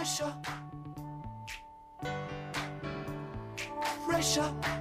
Pressure. Pressure.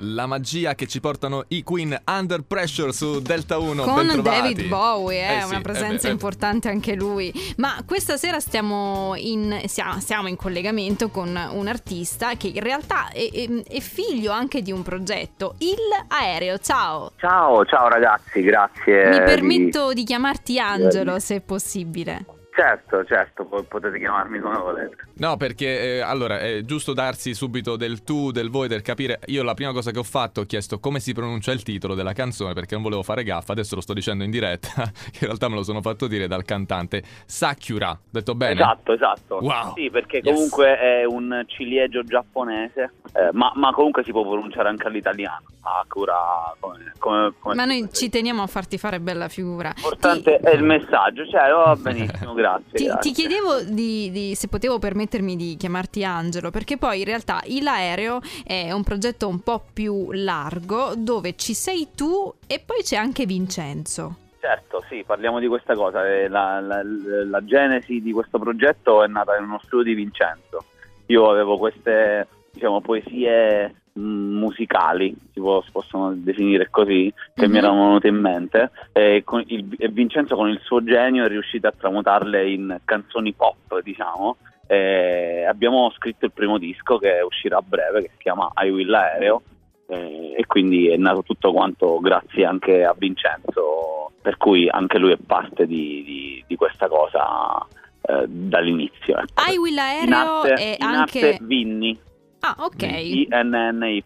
La magia che ci portano i Queen Under Pressure su Delta 1. Con. David Bowie, eh, Eh sì, una è presenza è- importante anche lui. Ma questa sera stiamo in, sia- siamo in collegamento con un artista che in realtà è, è- è figlio anche di un progetto, il Aereo. Ciao, Ciao, ciao ragazzi, grazie. mi di- permetto di chiamarti Angelo se è possibile. Certo, certo, po- potete chiamarmi come volete. No, perché eh, allora è giusto darsi subito del tu, del voi, del capire. Io la prima cosa che ho fatto ho chiesto come si pronuncia il titolo della canzone perché non volevo fare gaffa. Adesso lo sto dicendo in diretta, che in realtà me lo sono fatto dire dal cantante Sakura. Ho detto bene? Esatto, esatto. Wow. Sì, perché Yes. comunque è un ciliegio giapponese, eh, ma, ma comunque si può pronunciare anche all'italiano. Sakura, come, come, come Ma noi ci teniamo a farti fare bella figura. L'importante Ti- è il messaggio, cioè, va benissimo, grazie. Ti, grazie. ti chiedevo di, di- se potevo permettermi di chiamarti Angelo, perché poi in realtà il aereo è un progetto un po' più largo dove ci sei tu e poi c'è anche Vincenzo. Certo, sì, parliamo di questa cosa. Eh, La, la- la genesi di questo progetto è nata in uno studio di Vincenzo. Io avevo queste, diciamo, poesie musicali, si, può- si possono definire così, che Mhm. mi erano venute in mente e, il- e Vincenzo con il suo genio è riuscito a tramutarle in canzoni pop, diciamo. E abbiamo scritto il primo disco che uscirà a breve, che si chiama I Will Aereo, e quindi è nato tutto quanto grazie anche a Vincenzo, per cui anche lui è parte di, di- di questa cosa eh, dall'inizio. ecco. I Will In Aereo arte- è in anche... Vinni, Ah, ok. I-N-N-Y.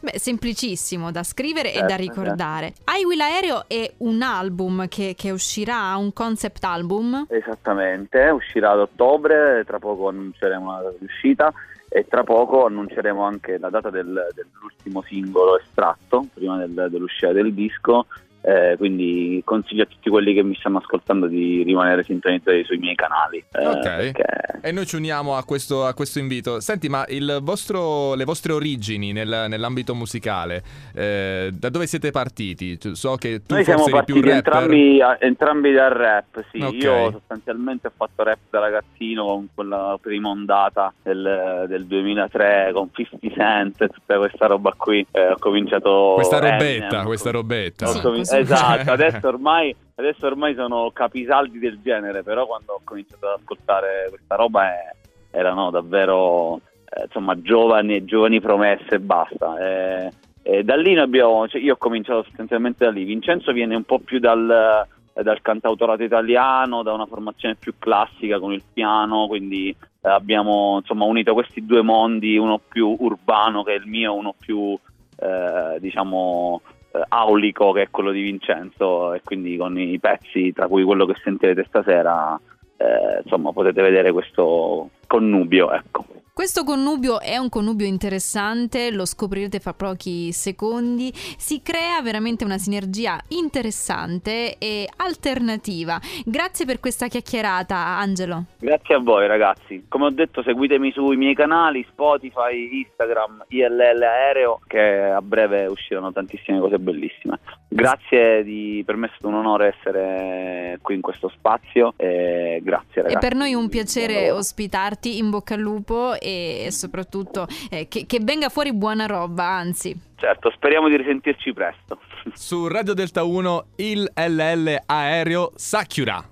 Beh, semplicissimo da scrivere e da Certo, ricordare. I Will Aereo è un album che, che uscirà, un concept album. Esattamente, uscirà ad ottobre, tra poco annunceremo la data di uscita e tra poco annunceremo anche la data del- dell'ultimo singolo estratto, prima del- dell'uscita del disco, eh, quindi consiglio a tutti quelli che mi stanno ascoltando di rimanere sintonizzati sui miei canali. eh, Ok. perché- E noi ci uniamo a questo, a questo invito. Senti, ma il vostro- le vostre origini nel- nell'ambito musicale, eh, da dove siete partiti? So che tu Noi siamo forse eri più partiti entrambi, a- entrambi dal rap, sì. Ok. Io sostanzialmente ho fatto rap da ragazzino con quella prima ondata del, del 2003 con 50 Cent e tutta questa roba qui. Eh, ho cominciato Questa Eminem, robetta, ho questa robetta. ho Sì. Esatto, adesso ormai, adesso ormai sono capisaldi del genere, però quando ho cominciato ad ascoltare questa roba è- erano davvero eh, insomma giovani e giovani promesse e basta. Eh, e da lì abbiamo, cioè io ho cominciato sostanzialmente da lì. Vincenzo viene un po' più dal, dal cantautorato italiano, da una formazione più classica con il piano, quindi eh, abbiamo insomma unito questi due mondi, uno più urbano che è il mio, uno più eh, diciamo aulico che è quello di Vincenzo e quindi con i pezzi tra cui quello che sentirete stasera eh, insomma potete vedere questo connubio ecco Questo connubio è un connubio interessante, lo scoprirete fra pochi secondi. Si crea veramente una sinergia interessante e alternativa. Grazie per questa chiacchierata, Angelo. grazie a voi ragazzi come ho detto seguitemi sui miei canali Spotify, Instagram, ILL Aereo che a breve usciranno tantissime cose bellissime grazie di, per me è stato un onore essere qui in questo spazio e grazie È ragazzi per noi un piacere ospitarti, in bocca al lupo e soprattutto eh, che, che venga fuori buona roba, anzi. certo speriamo di risentirci presto Su Radio Delta 1 il LL aereo Sakura.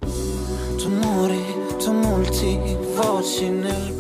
Tumori, tumulti, voci nel